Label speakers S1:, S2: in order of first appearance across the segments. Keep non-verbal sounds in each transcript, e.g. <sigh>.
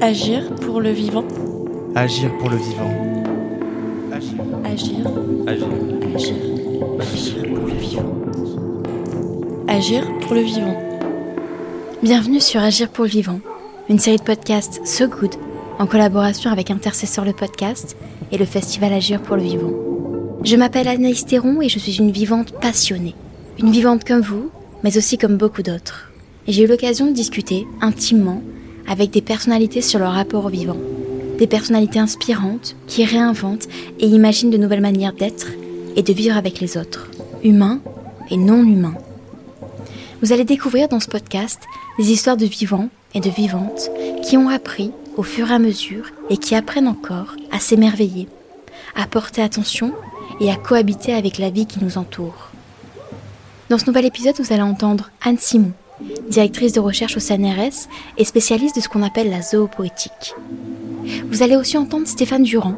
S1: Agir pour le vivant.
S2: Agir pour le vivant.
S1: Agir. Agir.
S2: Agir.
S1: Agir. Agir pour le vivant. Agir pour le vivant.
S3: Bienvenue sur Agir pour le vivant, une série de podcasts So Good en collaboration avec Intercesseur le podcast et le festival Agir pour le vivant. Je m'appelle Anaïs Théron et je suis une vivante passionnée. Une vivante comme vous, mais aussi comme beaucoup d'autres. J'ai eu l'occasion de discuter intimement avec des personnalités sur leur rapport au vivant. Des personnalités inspirantes qui réinventent et imaginent de nouvelles manières d'être et de vivre avec les autres, humains et non humains. Vous allez découvrir dans ce podcast des histoires de vivants et de vivantes qui ont appris au fur et à mesure et qui apprennent encore à s'émerveiller, à porter attention et à cohabiter avec la vie qui nous entoure. Dans ce nouvel épisode, vous allez entendre Anne Simon, directrice de recherche au CNRS et spécialiste de ce qu'on appelle la zoopoétique. Vous allez aussi entendre Stéphane Durand,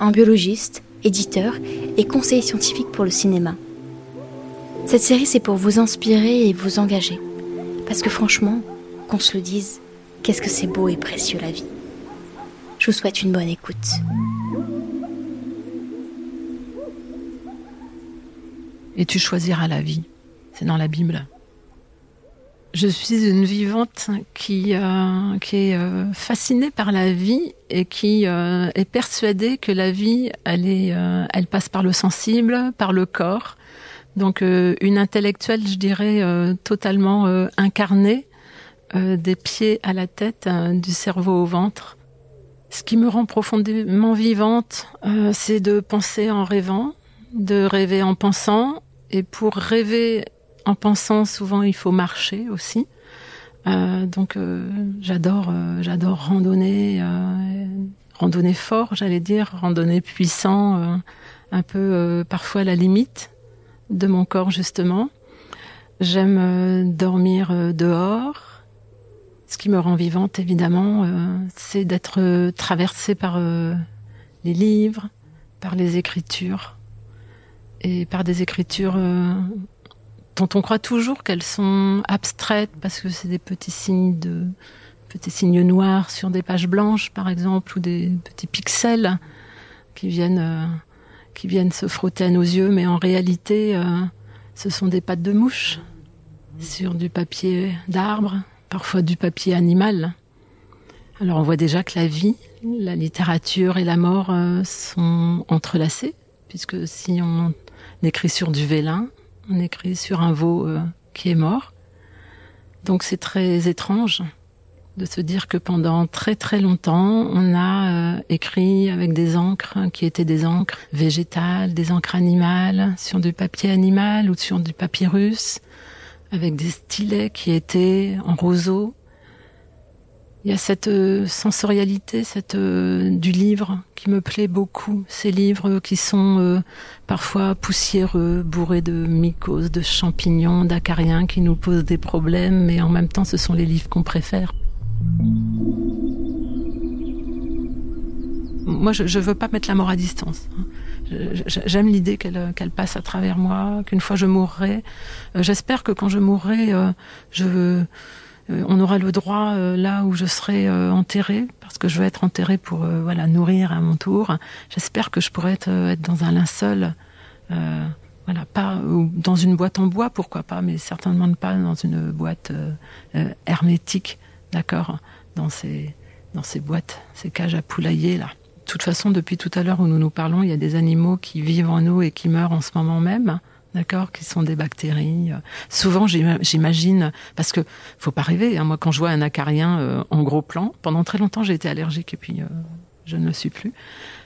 S3: un biologiste, éditeur et conseiller scientifique pour le cinéma. Cette série, c'est pour vous inspirer et vous engager. Parce que franchement, qu'on se le dise, qu'est-ce que c'est beau et précieux la vie. Je vous souhaite une bonne écoute.
S4: Et tu choisiras la vie. C'est dans la Bible. Je suis une vivante qui, euh, qui est euh, fascinée par la vie et qui euh, est persuadée que la vie, elle, est, euh, elle passe par le sensible, par le corps. Donc euh, une intellectuelle, je dirais, euh, totalement incarnée, des pieds à la tête, du cerveau au ventre. Ce qui me rend profondément vivante, c'est de penser en rêvant, de rêver en pensant. Et pour rêver en pensant, souvent il faut marcher aussi. Euh, donc euh, j'adore, euh, j'adore randonner, randonner fort, j'allais dire, randonner puissant, un peu parfois à la limite de mon corps justement. J'aime dormir dehors. Ce qui me rend vivante, évidemment, c'est d'être traversée par les livres, par les écritures et par des écritures dont on croit toujours qu'elles sont abstraites parce que c'est des petits signes de petits signes noirs sur des pages blanches par exemple ou des petits pixels qui viennent euh, qui viennent se frotter à nos yeux mais en réalité euh, ce sont des pattes de mouche sur du papier d'arbre parfois du papier animal. Alors on voit déjà que la vie la littérature et la mort euh, sont entrelacées puisque si on écrit sur du vélin on écrit sur un veau euh, qui est mort. Donc c'est très étrange de se dire que pendant très très longtemps, on a euh, écrit avec des encres qui étaient des encres végétales, des encres animales, sur du papier animal ou sur du papyrus, avec des stylets qui étaient en roseau, il y a cette euh, sensorialité, cette euh, du livre qui me plaît beaucoup. Ces livres qui sont euh, parfois poussiéreux, bourrés de mycoses, de champignons, d'acariens qui nous posent des problèmes, mais en même temps, ce sont les livres qu'on préfère. Moi, je ne veux pas mettre la mort à distance. J'aime l'idée qu'elle passe à travers moi, qu'une fois je mourrai. J'espère que quand je mourrai, je euh, on aura le droit euh, là où je serai euh, enterrée, parce que je veux être enterrée pour voilà nourrir à mon tour. J'espère que je pourrai être, être dans un linceul, voilà, pas ou dans une boîte en bois, pourquoi pas, mais certainement pas dans une boîte hermétique, d'accord, dans ces dans ces boîtes, ces cages à poulailler là. De toute façon, depuis tout à l'heure où nous nous parlons, il y a des animaux qui vivent en nous et qui meurent en ce moment même d'accord, qui sont des bactéries. Souvent, j'imagine, parce que faut pas rêver. Hein, moi, quand je vois un acarien euh, en gros plan, pendant très longtemps, j'ai été allergique et puis euh, je ne le suis plus.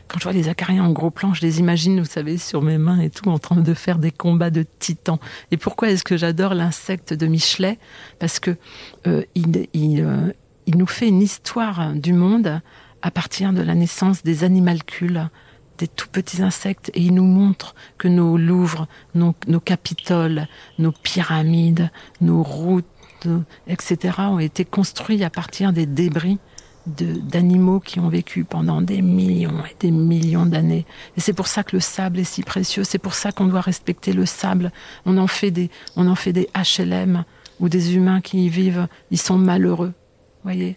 S4: Quand je vois les acariens en gros plan, je les imagine, vous savez, sur mes mains et tout, en train de faire des combats de titans. Et pourquoi est-ce que j'adore l'insecte de Michelet? Parce que euh, il, nous fait une histoire du monde à partir de la naissance des animalcules des tout petits insectes et il nous montre que nos Louvres, nos, nos Capitoles, nos pyramides, nos routes, etc. ont été construits à partir des débris d'animaux qui ont vécu pendant des millions et des millions d'années. Et c'est pour ça que le sable est si précieux. C'est pour ça qu'on doit respecter le sable. On en fait des, on en fait des HLM ou des humains qui y vivent, ils sont malheureux. Voyez,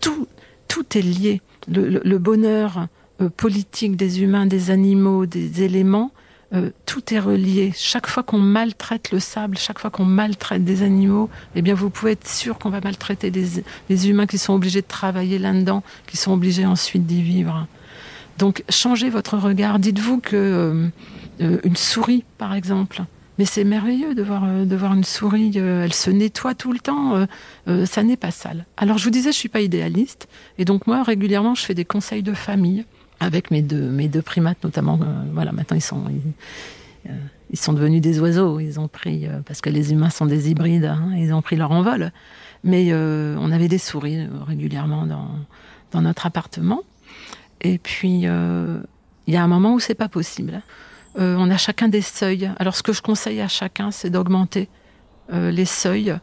S4: tout, tout est lié. Le, bonheur euh, politique des humains, des animaux, des éléments, euh, tout est relié. Chaque fois qu'on maltraite le sable, chaque fois qu'on maltraite des animaux, eh bien, vous pouvez être sûr qu'on va maltraiter les, humains qui sont obligés de travailler là-dedans, qui sont obligés ensuite d'y vivre. Donc, changez votre regard. Dites-vous que euh, une souris, par exemple, mais c'est merveilleux de voir, euh, de voir une souris, euh, elle se nettoie tout le temps, euh, ça n'est pas sale. Alors je vous disais, je suis pas idéaliste, et donc moi régulièrement je fais des conseils de famille avec mes deux, mes deux primates notamment. voilà, maintenant ils sont, ils, sont devenus des oiseaux, ils ont pris, parce que les humains sont des hybrides, hein, ils ont pris leur envol. Mais on avait des souris régulièrement dans, dans notre appartement. Et puis il y a un moment où c'est pas possible. Euh, on a chacun des seuils. Alors ce que je conseille à chacun, c'est d'augmenter euh, les seuils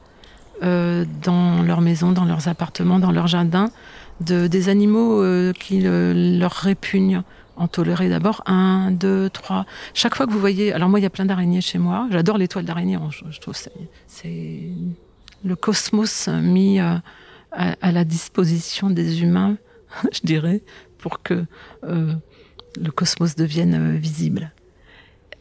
S4: euh, dans leur maison, dans leurs appartements, dans leur jardin, de, des animaux qui leur répugnent. En tolérer d'abord un, deux, trois. Chaque fois que vous voyez, alors moi il y a plein d'araignées chez moi. J'adore les toiles d'araignée. Je, trouve c'est le cosmos mis à, à, la disposition des humains, <laughs> je dirais, pour que le cosmos devienne visible.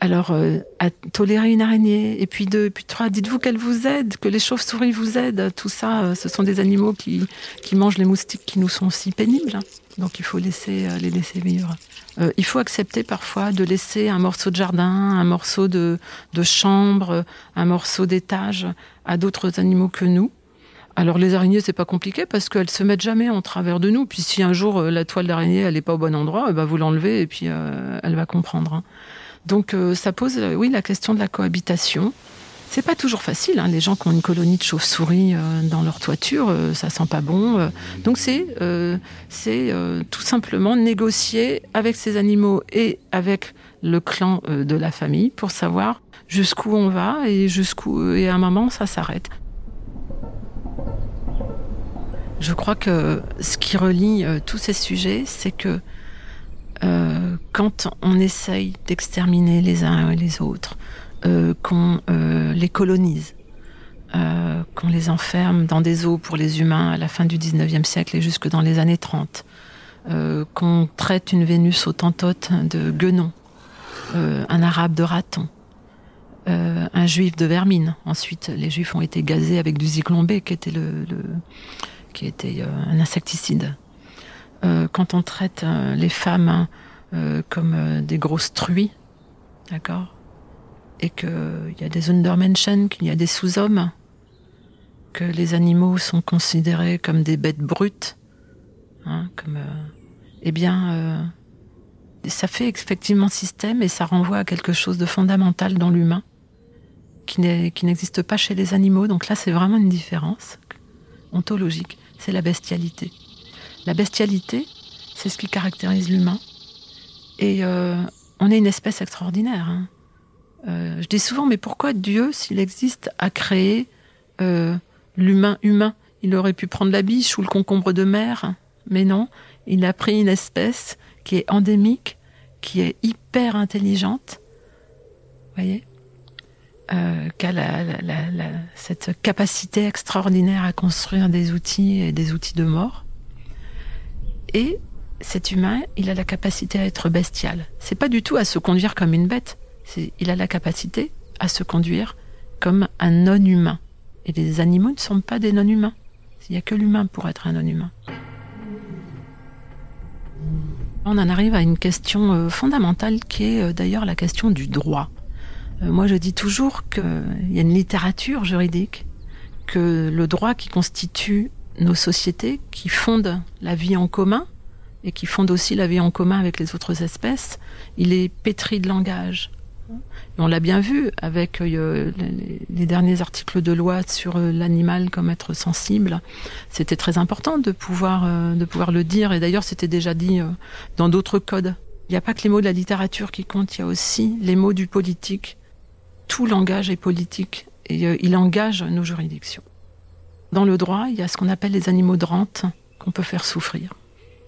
S4: Alors, euh, à tolérer une araignée, et puis deux, et puis trois, dites-vous qu'elle vous aide, que les chauves-souris vous aident. Tout ça, euh, ce sont des animaux qui, qui mangent les moustiques qui nous sont si pénibles. Donc, il faut laisser, euh, les laisser vivre. il faut accepter parfois de laisser un morceau de jardin, un morceau de, chambre, un morceau d'étage à d'autres animaux que nous. Alors les araignées, c'est pas compliqué parce qu'elles se mettent jamais en travers de nous. Puis si un jour la toile d'araignée elle est pas au bon endroit, eh ben, vous l'enlevez et puis elle va comprendre. Donc euh, ça pose, euh, oui, la question de la cohabitation. C'est pas toujours facile. Hein. Les gens qui ont une colonie de chauves-souris euh, dans leur toiture, ça sent pas bon. donc c'est c'est tout simplement négocier avec ces animaux et avec le clan de la famille pour savoir jusqu'où on va et jusqu'où et à un moment ça s'arrête. Je crois que ce qui relie tous ces sujets, c'est que euh, quand on essaye d'exterminer les uns et les autres, euh, qu'on euh, les colonise, qu'on les enferme dans des eaux pour les humains à la fin du 19e siècle et jusque dans les années 30, qu'on traite une Vénus autantote de guenon, un arabe de raton, un juif de vermine. Ensuite, les juifs ont été gazés avec du zyklon B, qui était le, le qui était un insecticide. Euh, quand on traite euh, les femmes hein, euh, comme des grosses truies, d'accord? Et qu'il y a des Undermenschen, qu'il y a des sous-hommes, que les animaux sont considérés comme des bêtes brutes, hein, comme, eh bien, ça fait effectivement système et ça renvoie à quelque chose de fondamental dans l'humain qui n'existe pas chez les animaux. Donc là, c'est vraiment une différence ontologique. C'est la bestialité. La bestialité, c'est ce qui caractérise l'humain. Et euh, on est une espèce extraordinaire. Hein. Euh, je dis souvent, mais pourquoi Dieu, s'il existe, a créé euh, l'humain humain? Il aurait pu prendre la biche ou le concombre de mer, mais non, il a pris une espèce qui est endémique, qui est hyper intelligente, voyez, euh, qui a cette capacité extraordinaire à construire des outils et des outils de mort. Et cet humain, il a la capacité à être bestial. C'est pas du tout à se conduire comme une bête. Il a la capacité à se conduire comme un non-humain. Et les animaux ne sont pas des non-humains. Il n'y a que l'humain pour être un non-humain. On en arrive à une question euh, fondamentale qui est euh, d'ailleurs la question du droit. Euh, moi, je dis toujours qu'il y a une littérature juridique, que le droit qui constitue nos sociétés qui fondent la vie en commun et qui fondent aussi la vie en commun avec les autres espèces, il est pétri de langage. Et on l'a bien vu avec euh, les, derniers articles de loi sur euh, l'animal comme être sensible. C'était très important de pouvoir, euh, de pouvoir le dire. Et d'ailleurs, c'était déjà dit dans d'autres codes. Il n'y a pas que les mots de la littérature qui comptent, il y a aussi les mots du politique. Tout langage est politique et il engage nos juridictions. Dans le droit, il y a ce qu'on appelle les animaux de rente qu'on peut faire souffrir.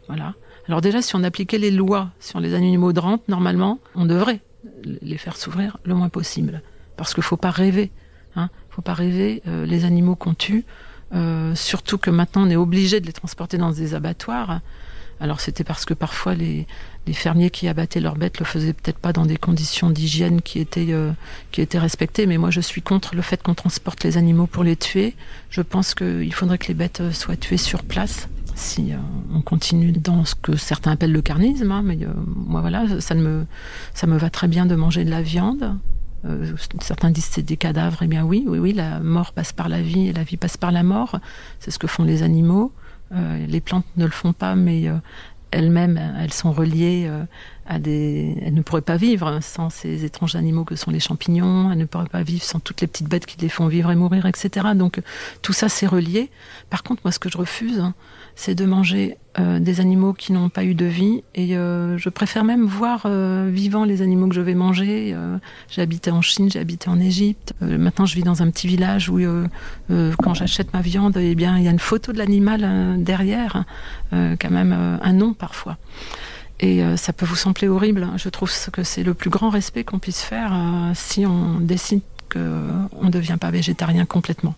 S4: Voilà. Alors déjà, si on appliquait les lois sur les animaux de rente, normalement, on devrait les faire souffrir le moins possible. Parce qu'il ne faut pas rêver. Hein. Faut pas rêver. Euh, les animaux qu'on tue, euh, surtout que maintenant on est obligé de les transporter dans des abattoirs. Alors c'était parce que parfois les, les, fermiers qui abattaient leurs bêtes le faisaient peut-être pas dans des conditions d'hygiène qui étaient euh, qui étaient respectées. Mais moi je suis contre le fait qu'on transporte les animaux pour les tuer. Je pense qu'il faudrait que les bêtes soient tuées sur place si euh, on continue dans ce que certains appellent le carnisme, hein, mais euh, moi voilà, ça me, ça me va très bien de manger de la viande. Euh, certains disent c'est des cadavres, eh bien oui, oui, oui, la mort passe par la vie et la vie passe par la mort. C'est ce que font les animaux. les plantes ne le font pas, mais elles-mêmes, elles sont reliées à des. Elles ne pourraient pas vivre sans ces étranges animaux que sont les champignons. Elles ne pourraient pas vivre sans toutes les petites bêtes qui les font vivre et mourir, etc. Donc tout ça, c'est relié. Par contre, moi, ce que je refuse, hein, c'est de manger euh, des animaux qui n'ont pas eu de vie. Et euh, je préfère même voir euh, vivants les animaux que je vais manger. j'ai habité en Chine, j'ai habité en Égypte. maintenant, je vis dans un petit village où, quand j'achète ma viande, eh bien, il y a une photo de l'animal derrière, quand même un nom parfois. Et ça peut vous sembler horrible. Je trouve que c'est le plus grand respect qu'on puisse faire si on décide qu'on ne devient pas végétarien complètement.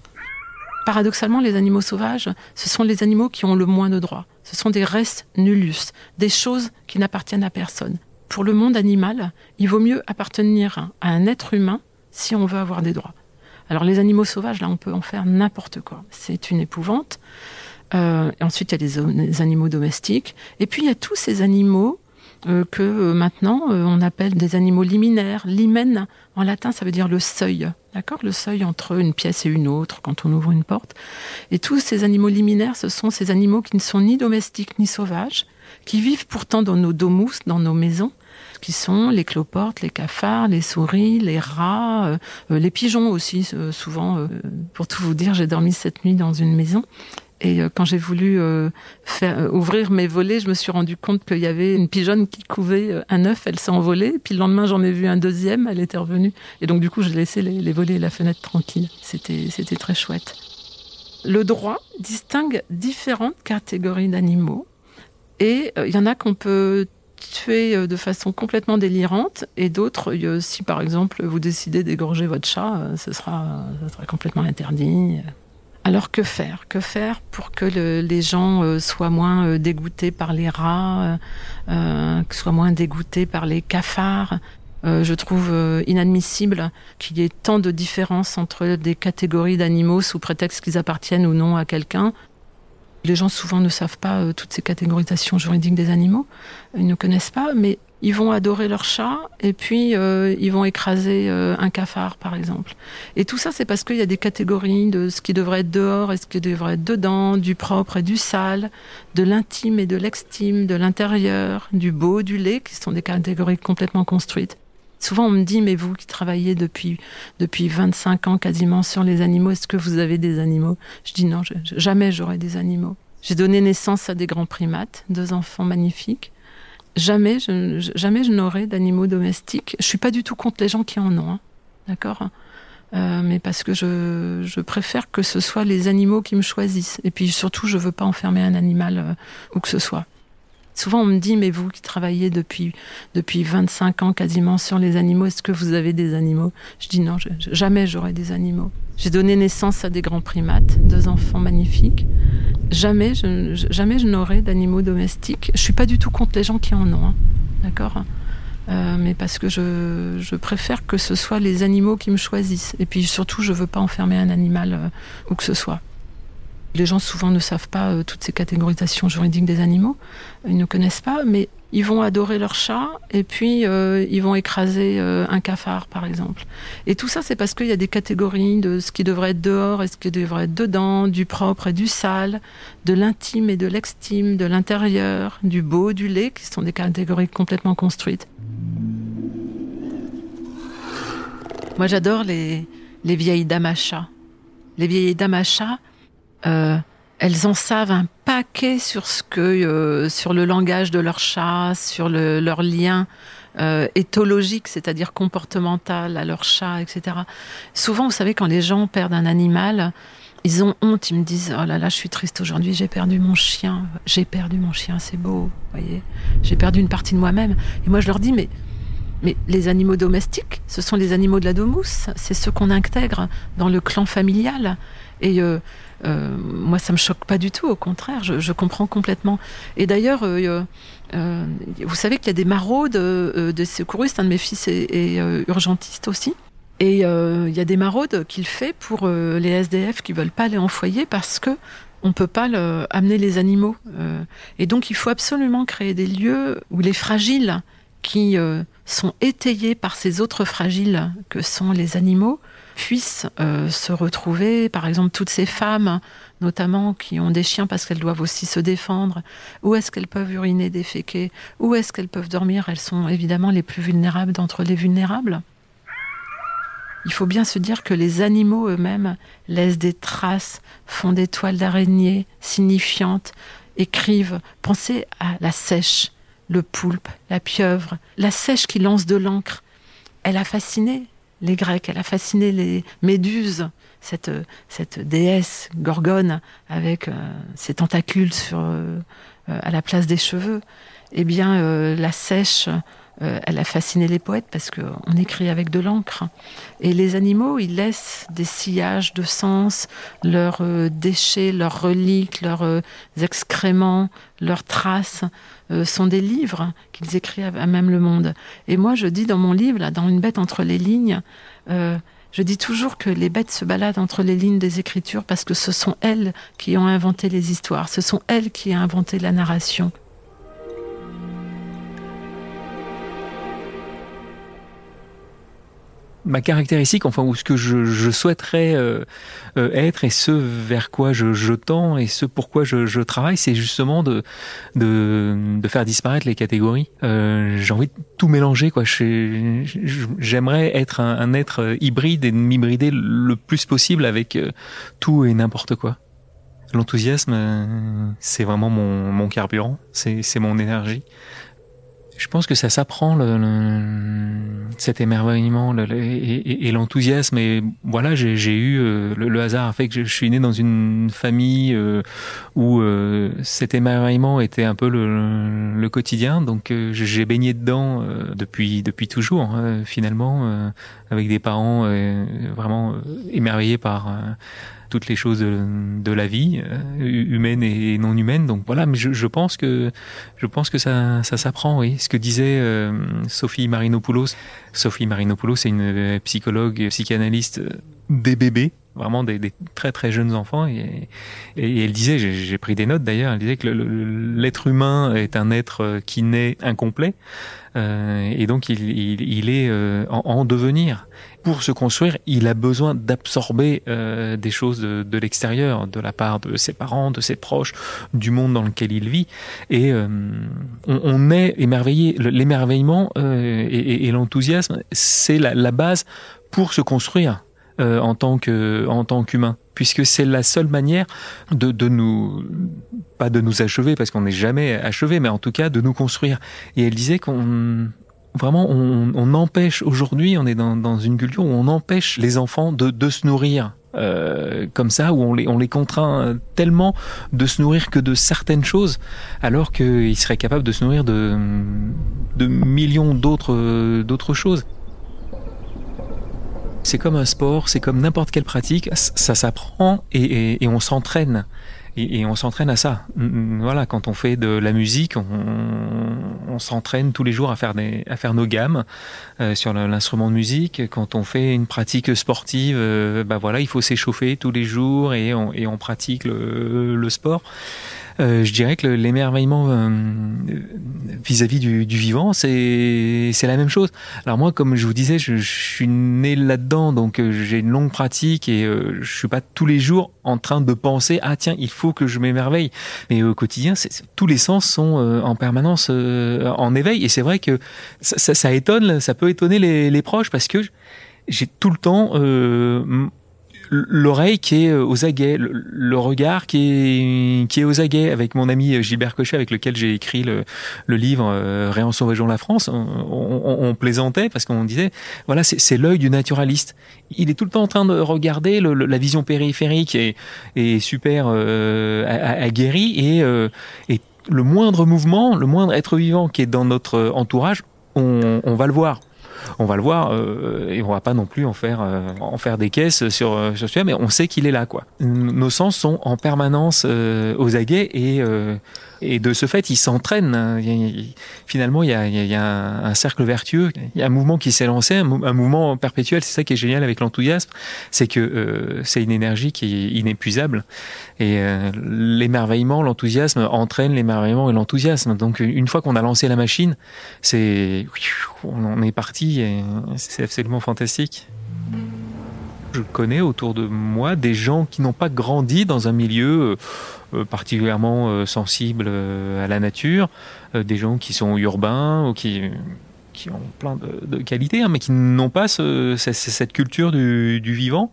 S4: Paradoxalement, les animaux sauvages, ce sont les animaux qui ont le moins de droits. Ce sont des restes nullus, des choses qui n'appartiennent à personne. Pour le monde animal, il vaut mieux appartenir à un être humain si on veut avoir des droits. Alors les animaux sauvages, là, on peut en faire n'importe quoi. C'est une épouvante. Euh, ensuite, il y a les, animaux domestiques. Et puis, il y a tous ces animaux euh, que euh, maintenant on appelle des animaux liminaires. Limen, en latin, ça veut dire le seuil. D'accord? Le seuil entre une pièce et une autre quand on ouvre une porte. Et tous ces animaux liminaires, ce sont ces animaux qui ne sont ni domestiques ni sauvages, qui vivent pourtant dans nos domus, dans nos maisons, qui sont les cloportes, les cafards, les souris, les rats, euh, euh, les pigeons aussi, euh, souvent. pour tout vous dire, j'ai dormi cette nuit dans une maison et euh, quand j'ai voulu euh, faire, euh, ouvrir mes volets, je me suis rendu compte qu'il y avait une pigeonne qui couvait un œuf, elle s'est envolée. Puis le lendemain, j'en ai vu un deuxième, elle était revenue. Et donc du coup, j'ai laissé les, volets et la fenêtre tranquille. C'était, c'était très chouette. Le droit distingue différentes catégories d'animaux. Et il y en a qu'on peut tuer de façon complètement délirante et d'autres, si par exemple vous décidez d'égorger votre chat, ce sera, ce sera complètement interdit. Alors que faire Que faire pour que les gens euh, soient moins euh, dégoûtés par les rats, euh, soient moins dégoûtés par les cafards? Je trouve inadmissible qu'il y ait tant de différences entre des catégories d'animaux sous prétexte qu'ils appartiennent ou non à quelqu'un. Les gens souvent ne savent pas toutes ces catégorisations juridiques des animaux, ils ne connaissent pas, mais ils vont adorer leur chat et puis euh, ils vont écraser euh, un cafard, par exemple. Et tout ça, c'est parce qu'il y a des catégories de ce qui devrait être dehors et ce qui devrait être dedans, du propre et du sale, de l'intime et de l'extime, de l'intérieur, du beau, du laid, qui sont des catégories complètement construites. Souvent, on me dit, mais vous qui travaillez depuis, depuis 25 ans quasiment sur les animaux, est-ce que vous avez des animaux? Je dis non, jamais j'aurai des animaux. J'ai donné naissance à des grands primates, deux enfants magnifiques jamais je, jamais je n'aurai d'animaux domestiques. Je suis pas du tout contre les gens qui en ont, hein. d'accord? Euh, mais parce que je, préfère que ce soit les animaux qui me choisissent. Et puis surtout, je veux pas enfermer un animal euh, où que ce soit. Souvent, on me dit, mais vous qui travaillez depuis, depuis 25 ans quasiment sur les animaux, est-ce que vous avez des animaux? Je dis non, jamais j'aurai des animaux. J'ai donné naissance à des grands primates, deux enfants magnifiques jamais je, jamais je n'aurai d'animaux domestiques. Je suis pas du tout contre les gens qui en ont, hein. d'accord? Euh, mais parce que je, je, préfère que ce soit les animaux qui me choisissent. Et puis surtout, je veux pas enfermer un animal euh, où que ce soit. Les gens souvent ne savent pas euh, toutes ces catégorisations juridiques des animaux, ils ne connaissent pas, mais ils vont adorer leur chat et puis euh, ils vont écraser euh, un cafard, par exemple. Et tout ça, c'est parce qu'il y a des catégories de ce qui devrait être dehors et ce qui devrait être dedans, du propre et du sale, de l'intime et de l'extime, de l'intérieur, du beau, du laid, qui sont des catégories complètement construites. Moi, j'adore les, les vieilles dames à chat. Les vieilles dames à chat, euh, elles en savent un paquet sur ce que, euh, sur le langage de leur chat, sur le, leur lien euh, éthologique, c'est-à-dire comportemental à leur chat, etc. Souvent, vous savez, quand les gens perdent un animal, ils ont honte, ils me disent oh là là, je suis triste aujourd'hui, j'ai perdu mon chien, j'ai perdu mon chien, c'est beau, voyez, j'ai perdu une partie de moi-même. Et moi, je leur dis mais Mais les animaux domestiques, ce sont les animaux de la domousse, c'est ceux qu'on intègre dans le clan familial. Et euh, euh, moi, ça me choque pas du tout, au contraire, je, comprends complètement. Et d'ailleurs, euh, vous savez qu'il y a des maraudes de secouristes, un de mes fils est, urgentiste aussi. Et il y a des maraudes qu'il fait pour les SDF qui veulent pas aller en foyer parce que on peut pas amener les animaux. et donc, il faut absolument créer des lieux où les fragiles qui sont étayés par ces autres fragiles que sont les animaux puissent euh, se retrouver, par exemple toutes ces femmes, notamment qui ont des chiens parce qu'elles doivent aussi se défendre, où est-ce qu'elles peuvent uriner, déféquer, où est-ce qu'elles peuvent dormir, elles sont évidemment les plus vulnérables d'entre les vulnérables. Il faut bien se dire que les animaux eux-mêmes laissent des traces, font des toiles d'araignée signifiantes, écrivent. Pensez à la sèche, le poulpe, la pieuvre, la sèche qui lance de l'encre. Elle a fasciné les Grecs, elle a fasciné les méduses, cette, cette déesse gorgone avec euh, ses tentacules sur, euh, à la place des cheveux. Eh bien, euh, la sèche elle a fasciné les poètes parce qu'on écrit avec de l'encre. Et les animaux, ils laissent des sillages de sens, leurs déchets, leurs reliques, leurs excréments, leurs traces sont des livres qu'ils écrivent à même le monde. Et moi, je dis dans mon livre, là, dans Une bête entre les lignes, je dis toujours que les bêtes se baladent entre les lignes des écritures parce que ce sont elles qui ont inventé les histoires, ce sont elles qui ont inventé la narration.
S5: Ma caractéristique, enfin, ou ce que je, souhaiterais euh, euh, être et ce vers quoi je, tends et ce pourquoi je, travaille, c'est justement de, de, faire disparaître les catégories. Euh, j'ai envie de tout mélanger, quoi. J'aimerais être un, être hybride et m'hybrider le plus possible avec tout et n'importe quoi. L'enthousiasme, c'est vraiment mon, mon carburant, c'est mon énergie. Je pense que ça s'apprend le, cet émerveillement le, et, et l'enthousiasme. Et voilà, j'ai eu euh, le, hasard a fait que je, suis né dans une famille euh, où euh, cet émerveillement était un peu le, quotidien. Donc j'ai baigné dedans depuis depuis toujours. Hein, finalement, avec des parents vraiment émerveillés par toutes les choses de, la vie euh, humaine et non humaine. Donc voilà, mais je, pense que je pense que ça, ça s'apprend. Oui, ce que disait euh, Sophie Marinopoulos. Sophie Marinopoulos, c'est une euh, psychologue, psychanalyste des bébés vraiment des, des, très très jeunes enfants et, et elle disait j'ai pris des notes d'ailleurs elle disait que l'être humain est un être qui naît incomplet euh, et donc il, il, il est euh, en, en, devenir pour se construire il a besoin d'absorber euh, des choses de, de l'extérieur de la part de ses parents de ses proches du monde dans lequel il vit. Et euh, on, on, est émerveillé. L'émerveillement euh, et, et l'enthousiasme c'est la, la base pour se construire euh, en tant que en tant qu'humain. Puisque c'est la seule manière de, de nous pas de nous achever parce qu'on n'est jamais achevé mais en tout cas de nous construire. Et elle disait qu'on vraiment on, empêche aujourd'hui on est dans, une culture où on empêche les enfants de, se nourrir euh, comme ça, où on les, on les contraint tellement de se nourrir que de certaines choses, alors qu'ils seraient capables de se nourrir de, millions d'autres, choses. C'est comme un sport, c'est comme n'importe quelle pratique, ça s'apprend et, on s'entraîne. Et, on s'entraîne à ça. Voilà, quand on fait de la musique, on, on s'entraîne tous les jours à faire, des, à faire nos gammes euh, sur l'instrument de musique. Quand on fait une pratique sportive, euh, bah voilà, il faut s'échauffer tous les jours et on, et on pratique le, le sport. Euh, je dirais que l'émerveillement euh, vis-à-vis du, du, vivant, c'est la même chose. Alors moi, comme je vous disais, je, je suis né là-dedans, donc euh, j'ai une longue pratique et euh, je suis pas tous les jours en train de penser ah tiens il faut que je m'émerveille. Mais au quotidien, tous les sens sont en permanence en éveil et c'est vrai que ça, ça, ça, étonne, ça peut étonner les, les proches parce que j'ai tout le temps l'oreille qui est euh, aux aguets, le, regard qui est, qui est aux aguets. Avec mon ami euh, Gilbert Cochet, avec lequel j'ai écrit le, livre euh, Réen sauvageons la France, on, plaisantait parce qu'on disait, voilà, c'est l'œil du naturaliste. Il est tout le temps en train de regarder la vision périphérique et, super euh, aguerrie et, le moindre mouvement, le moindre être vivant qui est dans notre entourage, on va le voir on va le voir euh, et on va pas non plus en faire euh, en faire des caisses sur euh, sur celui-là, mais on sait qu'il est là quoi. Nos sens sont en permanence aux aguets et et de ce fait, ils s'entraînent. Finalement, il y a, il y a un, cercle vertueux. Il y a un mouvement qui s'est lancé, un, mouvement perpétuel. C'est ça qui est génial avec l'enthousiasme, c'est que c'est une énergie qui est inépuisable. Et l'émerveillement, l'enthousiasme entraîne l'émerveillement et l'enthousiasme. Donc, une fois qu'on a lancé la machine, c'est on est parti et c'est absolument fantastique. Je connais autour de moi des gens qui n'ont pas grandi dans un milieu euh, particulièrement euh, sensible euh, à la nature, des gens qui sont urbains ou qui, qui ont plein de, qualités, hein, mais qui n'ont pas cette culture du, vivant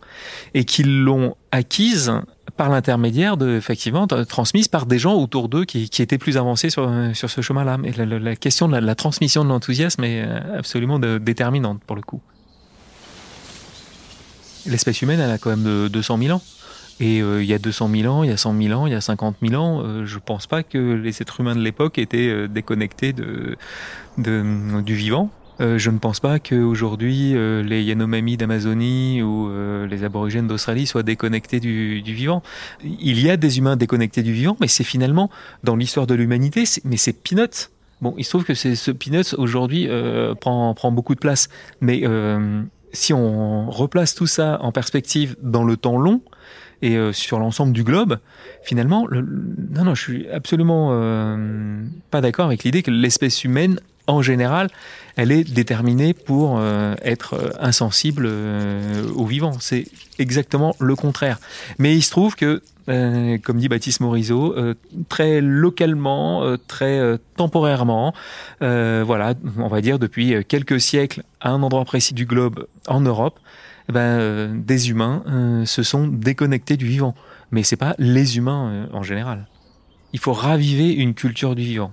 S5: et qui l'ont acquise par l'intermédiaire effectivement, transmise par des gens autour d'eux qui, étaient plus avancés sur, sur ce chemin-là. Mais la, question de la, transmission de l'enthousiasme est absolument déterminante pour le coup. L'espèce humaine, elle a quand même 200 000 ans. Et euh, il y a 200 000 ans, il y a 100 000 ans, il y a 50 000 ans, euh, je pense pas que les êtres humains de l'époque étaient euh, déconnectés de, de, du vivant. je ne pense pas qu'aujourd'hui les Yanomami d'Amazonie ou les aborigènes d'Australie soient déconnectés du, du, vivant. Il y a des humains déconnectés du vivant, mais c'est finalement dans l'histoire de l'humanité, mais c'est peanuts. Bon, il se trouve que ce peanuts aujourd'hui prend, prend beaucoup de place, mais si on replace tout ça en perspective dans le temps long, et euh, sur l'ensemble du globe, finalement, le, non, non, je suis absolument euh, pas d'accord avec l'idée que l'espèce humaine, en général, elle est déterminée pour euh, être insensible au vivant. C'est exactement le contraire. Mais il se trouve que, comme dit Baptiste Morisot, très localement, très temporairement, voilà, on va dire depuis quelques siècles, à un endroit précis du globe, en Europe, eh ben, euh, des humains euh, se sont déconnectés du vivant. Mais c'est pas les humains euh, en général. Il faut raviver une culture du vivant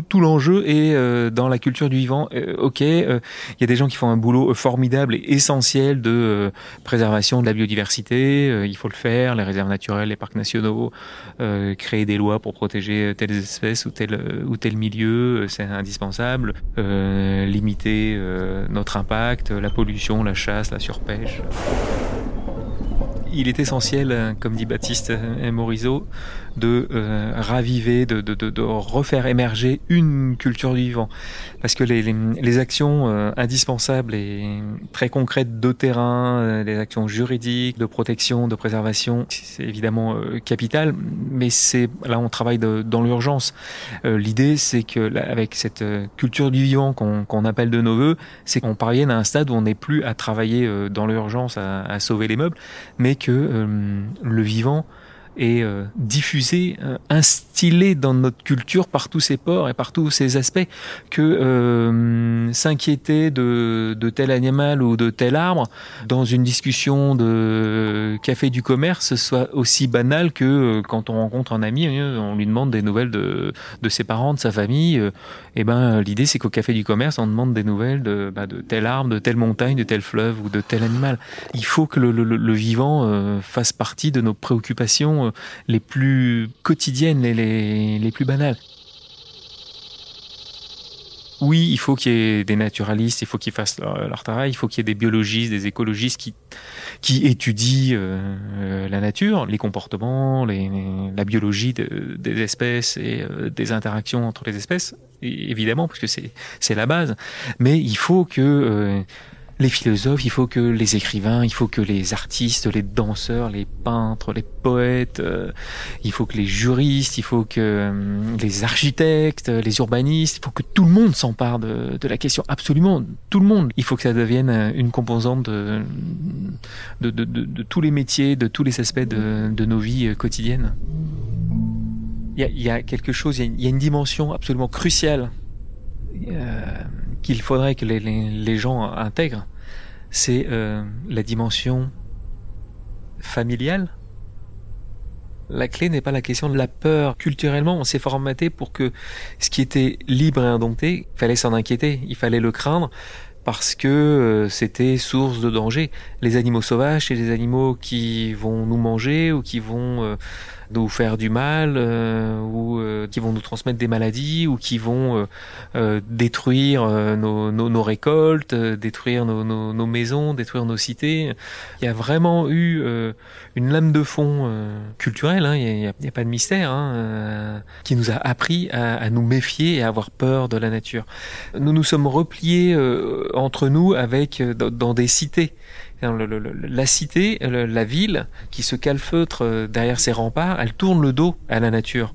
S5: tout, l'enjeu est euh, dans la culture du vivant. Euh, ok, euh, il y a des gens qui font un boulot formidable et essentiel de préservation de la biodiversité. il faut le faire, les réserves naturelles, les parcs nationaux, créer des lois pour protéger telles espèces ou tel ou tel milieu, c'est indispensable. limiter notre impact, la pollution, la chasse, la surpêche il est essentiel, comme dit Baptiste Morisot, de euh, raviver, de, de, de, refaire émerger une culture du vivant. Parce que les, les, actions euh, indispensables et très concrètes de terrain, euh, les actions juridiques, de protection, de préservation, c'est évidemment capital, mais c'est là on travaille dans l'urgence. L'idée, c'est que avec cette culture du vivant qu'on appelle de nos voeux, c'est qu'on parvienne à un stade où on n'est plus à travailler dans l'urgence à, à, sauver les meubles, mais que le vivant et euh, diffusé, euh, instillé dans notre culture par tous ces ports et par tous ces aspects que euh, s'inquiéter de, de tel animal ou de tel arbre dans une discussion de café du commerce soit aussi banal que euh, quand on rencontre un ami, on lui demande des nouvelles de, de ses parents, de sa famille. et ben l'idée c'est qu'au café du commerce on demande des nouvelles de, bah, de tel arbre, de telle montagne, de tel fleuve ou de tel animal. Il faut que le, le, le vivant fasse partie de nos préoccupations euh, les plus quotidiennes, les, les, les plus banales. Oui, il faut qu'il y ait des naturalistes, il faut qu'ils fassent leur, travail, il faut qu'il y ait des biologistes, des écologistes qui, qui étudient euh, la nature, les comportements, la biologie des espèces et euh, des interactions entre les espèces, évidemment, parce que c'est la base. Mais il faut que les philosophes, il faut que les écrivains, il faut que les artistes, les danseurs, les peintres, les poètes, euh, il faut que les juristes, il faut que euh, les architectes, les urbanistes, il faut que tout le monde s'empare de, la question, absolument tout le monde. Il faut que ça devienne euh, une composante de, tous les métiers, de tous les aspects de, nos vies quotidiennes. Il y a quelque chose, il y a, une dimension absolument cruciale qu'il faudrait que les, gens intègrent, c'est euh, la dimension familiale. La clé n'est pas la question de la peur. Culturellement, on s'est formaté pour que ce qui était libre et indompté, il fallait s'en inquiéter, il fallait le craindre parce que euh, c'était source de danger. Les animaux sauvages, c'est des animaux qui vont nous manger ou qui vont euh, nous faire du mal ou qui vont nous transmettre des maladies ou qui vont détruire nos, nos, récoltes, détruire nos, nos, maisons, détruire nos cités. Il y a vraiment eu une lame de fond culturelle, hein, il n'y a, a, pas de mystère, hein, qui nous a appris à, à, nous méfier et à avoir peur de la nature. Nous nous sommes repliés entre nous avec dans des cités la cité, la ville, qui se calfeutre euh, derrière ses remparts, elle tourne le dos à la nature.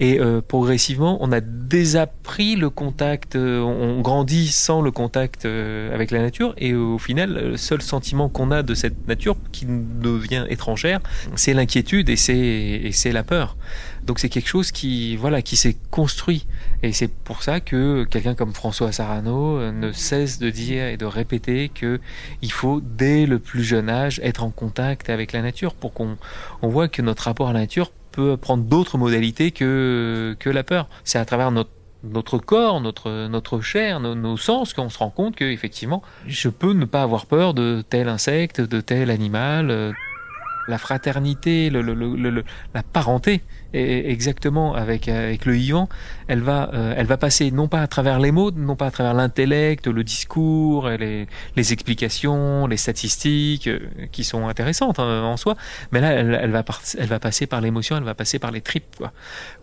S5: Et euh, progressivement, on a désappris le contact, euh, on grandit sans le contact avec la nature, et au final, le seul sentiment qu'on a de cette nature qui devient étrangère, c'est l'inquiétude et c'est la peur. Donc c'est quelque chose qui voilà qui s'est construit et c'est pour ça que quelqu'un comme François Sarano euh, ne cesse de dire et de répéter que il faut dès le plus jeune âge être en contact avec la nature pour qu'on on voit que notre rapport à la nature peut prendre d'autres modalités que que la peur. C'est à travers notre notre corps, notre, notre chair, nos, nos sens, qu'on se rend compte que effectivement, je peux ne pas avoir peur de tel insecte, de tel animal. La fraternité, le, le, le, la parenté, et exactement avec avec le vivant, elle va euh, elle va passer non pas à travers les mots, non pas à travers l'intellect, le discours, les les explications, les statistiques euh, qui sont intéressantes hein, en soi, mais là elle, elle va elle va passer par l'émotion, elle va passer par les tripes quoi.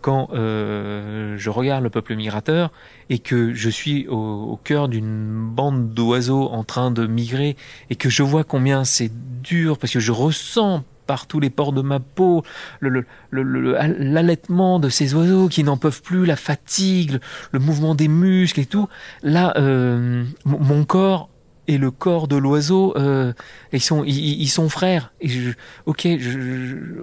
S5: Quand euh, je regarde le peuple migrateur et que je suis au, au cœur d'une bande d'oiseaux en train de migrer et que je vois combien c'est dur parce que je ressens par tous les pores de ma peau, l'allaitement de ces oiseaux qui n'en peuvent plus, la fatigue, le, mouvement des muscles et tout. Là, euh, mon corps et le corps de l'oiseau, euh, ils sont ils, sont frères. Et ok,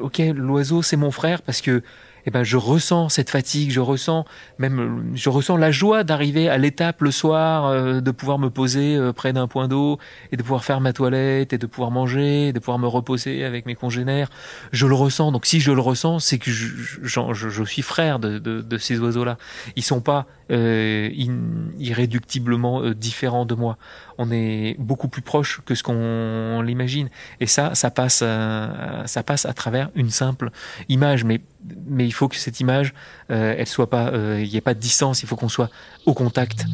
S5: ok, l'oiseau c'est mon frère parce que eh ben je ressens cette fatigue, je ressens même je ressens la joie d'arriver à l'étape le soir, euh, de pouvoir me poser euh, près d'un point d'eau et de pouvoir faire ma toilette et de pouvoir manger, de pouvoir me reposer avec mes congénères. Je le ressens. Donc si je le ressens, c'est que je, je, je, suis frère de, de, de ces oiseaux-là. Ils sont pas euh, irréductiblement euh, différents de moi. On est beaucoup plus proche que ce qu'on l'imagine. Et ça, ça passe, ça passe à travers une simple image. Mais mais il faut que cette image, euh, elle soit pas, euh, il n'y ait pas de distance, il faut qu'on soit au contact.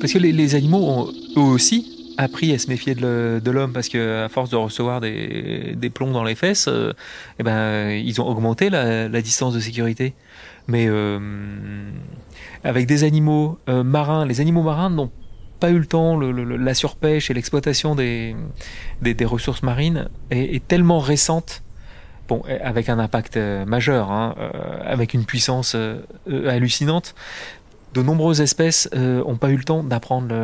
S5: Parce que les, animaux ont eux aussi appris à se méfier de l'homme parce que à force de recevoir des, plombs dans les fesses, euh, eh ben ils ont augmenté la, distance de sécurité. Mais avec des animaux marins, les animaux marins n'ont pas eu le temps, la surpêche et l'exploitation des, ressources marines est, tellement récente bon, avec un impact euh, majeur, hein, euh, avec une puissance euh, hallucinante. De nombreuses espèces n'ont pas eu le temps d'apprendre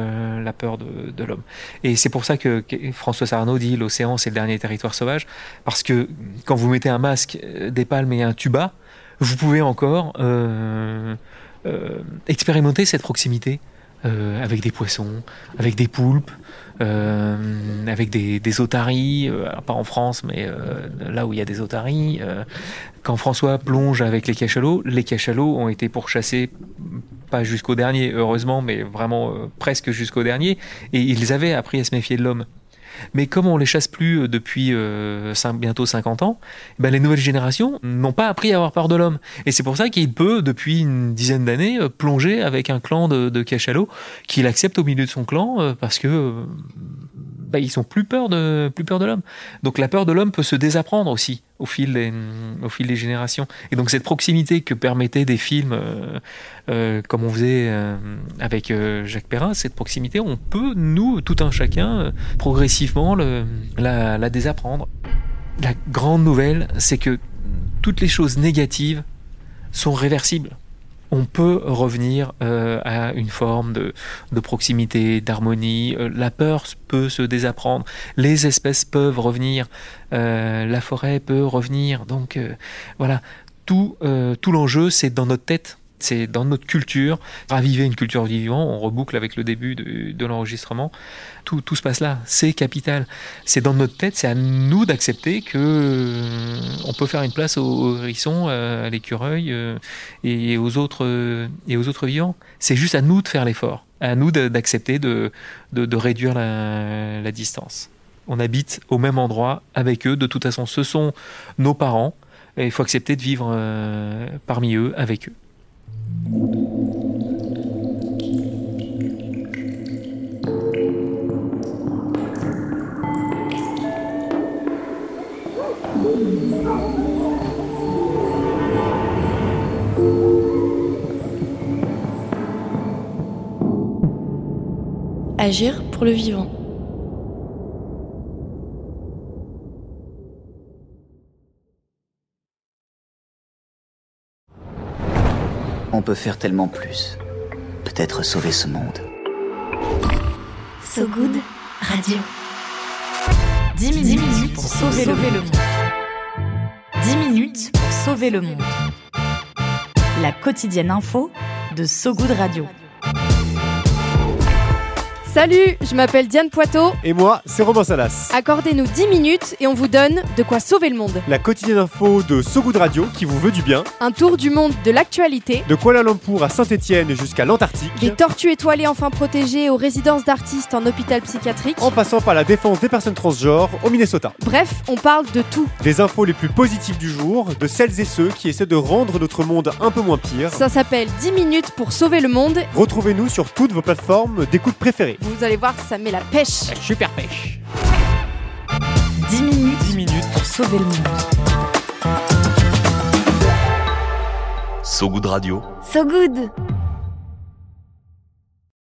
S5: la peur de, l'homme. Et c'est pour ça que, François Sarno dit l'océan c'est le dernier territoire sauvage, parce que quand vous mettez un masque, des palmes et un tuba, vous pouvez encore expérimenter cette proximité avec des poissons, avec des poulpes, euh, avec des, des otaries, euh, pas en France, mais euh, là où il y a des otaries. quand François plonge avec les cachalots, les cachalots ont été pourchassés pas jusqu'au dernier, heureusement, mais vraiment presque jusqu'au dernier, et ils avaient appris à se méfier de l'homme. Mais comme on les chasse plus euh, depuis euh, bientôt 50 ans, ben les nouvelles générations n'ont pas appris à avoir peur de l'homme. Et c'est pour ça qu'il peut, depuis une dizaine d'années, euh, plonger avec un clan de, cachalots qu'il accepte au milieu de son clan parce que bah, ils de plus peur de l'homme. Donc la peur de l'homme peut se désapprendre aussi au fil des, au fil des générations. Et donc cette proximité que permettaient des films euh, euh, comme on faisait euh, avec Jacques Perrin, cette proximité, on peut nous, tout un chacun, progressivement la désapprendre. La grande nouvelle, c'est que toutes les choses négatives sont réversibles on peut revenir euh, à une forme de, proximité, d'harmonie. Euh, la peur peut se désapprendre. Les espèces peuvent revenir. Euh, la forêt peut revenir. Donc voilà, tout, tout l'enjeu, c'est dans notre tête c'est dans notre culture, raviver une culture vivant, on reboucle avec le début de, l'enregistrement, tout, se passe là, c'est capital. C'est dans notre tête, c'est à nous d'accepter que euh, on peut faire une place aux, hérissons, à l'écureuil euh, et aux autres et aux autres vivants. C'est juste à nous de faire l'effort, à nous d'accepter de, de, réduire la, la distance. On habite au même endroit avec eux, de toute façon, ce sont nos parents, il faut accepter de vivre parmi eux, avec eux.
S1: Agir pour le vivant.
S6: Peut faire tellement plus. Peut-être sauver ce monde.
S3: So Good Radio.
S7: 10 minutes, pour sauver, le monde. 10 minutes pour sauver le monde. La quotidienne info de So Good Radio.
S8: Salut, je m'appelle Diane Poitot.
S9: Et moi, c'est Romain Salas.
S8: Accordez-nous 10 minutes et on vous donne de quoi sauver le monde.
S9: La quotidienne info de So Good Radio qui vous veut du bien.
S8: Un tour du monde de l'actualité.
S9: De Kuala Lumpur à Saint-Étienne jusqu'à l'Antarctique.
S8: Des tortues étoilées enfin protégées aux résidences d'artistes en hôpital psychiatrique.
S9: En passant par la défense des personnes transgenres au Minnesota.
S8: Bref, on parle de tout.
S9: Des infos les plus positives du jour, de celles et ceux qui essaient de rendre notre monde un peu moins pire.
S8: Ça s'appelle 10 minutes pour sauver le monde.
S9: Retrouvez-nous sur toutes vos plateformes d'écoute préférées.
S8: Vous allez voir, ça met la pêche.
S9: La super pêche.
S7: 10 minutes, 10 minutes pour sauver le monde.
S6: So Good Radio.
S3: So Good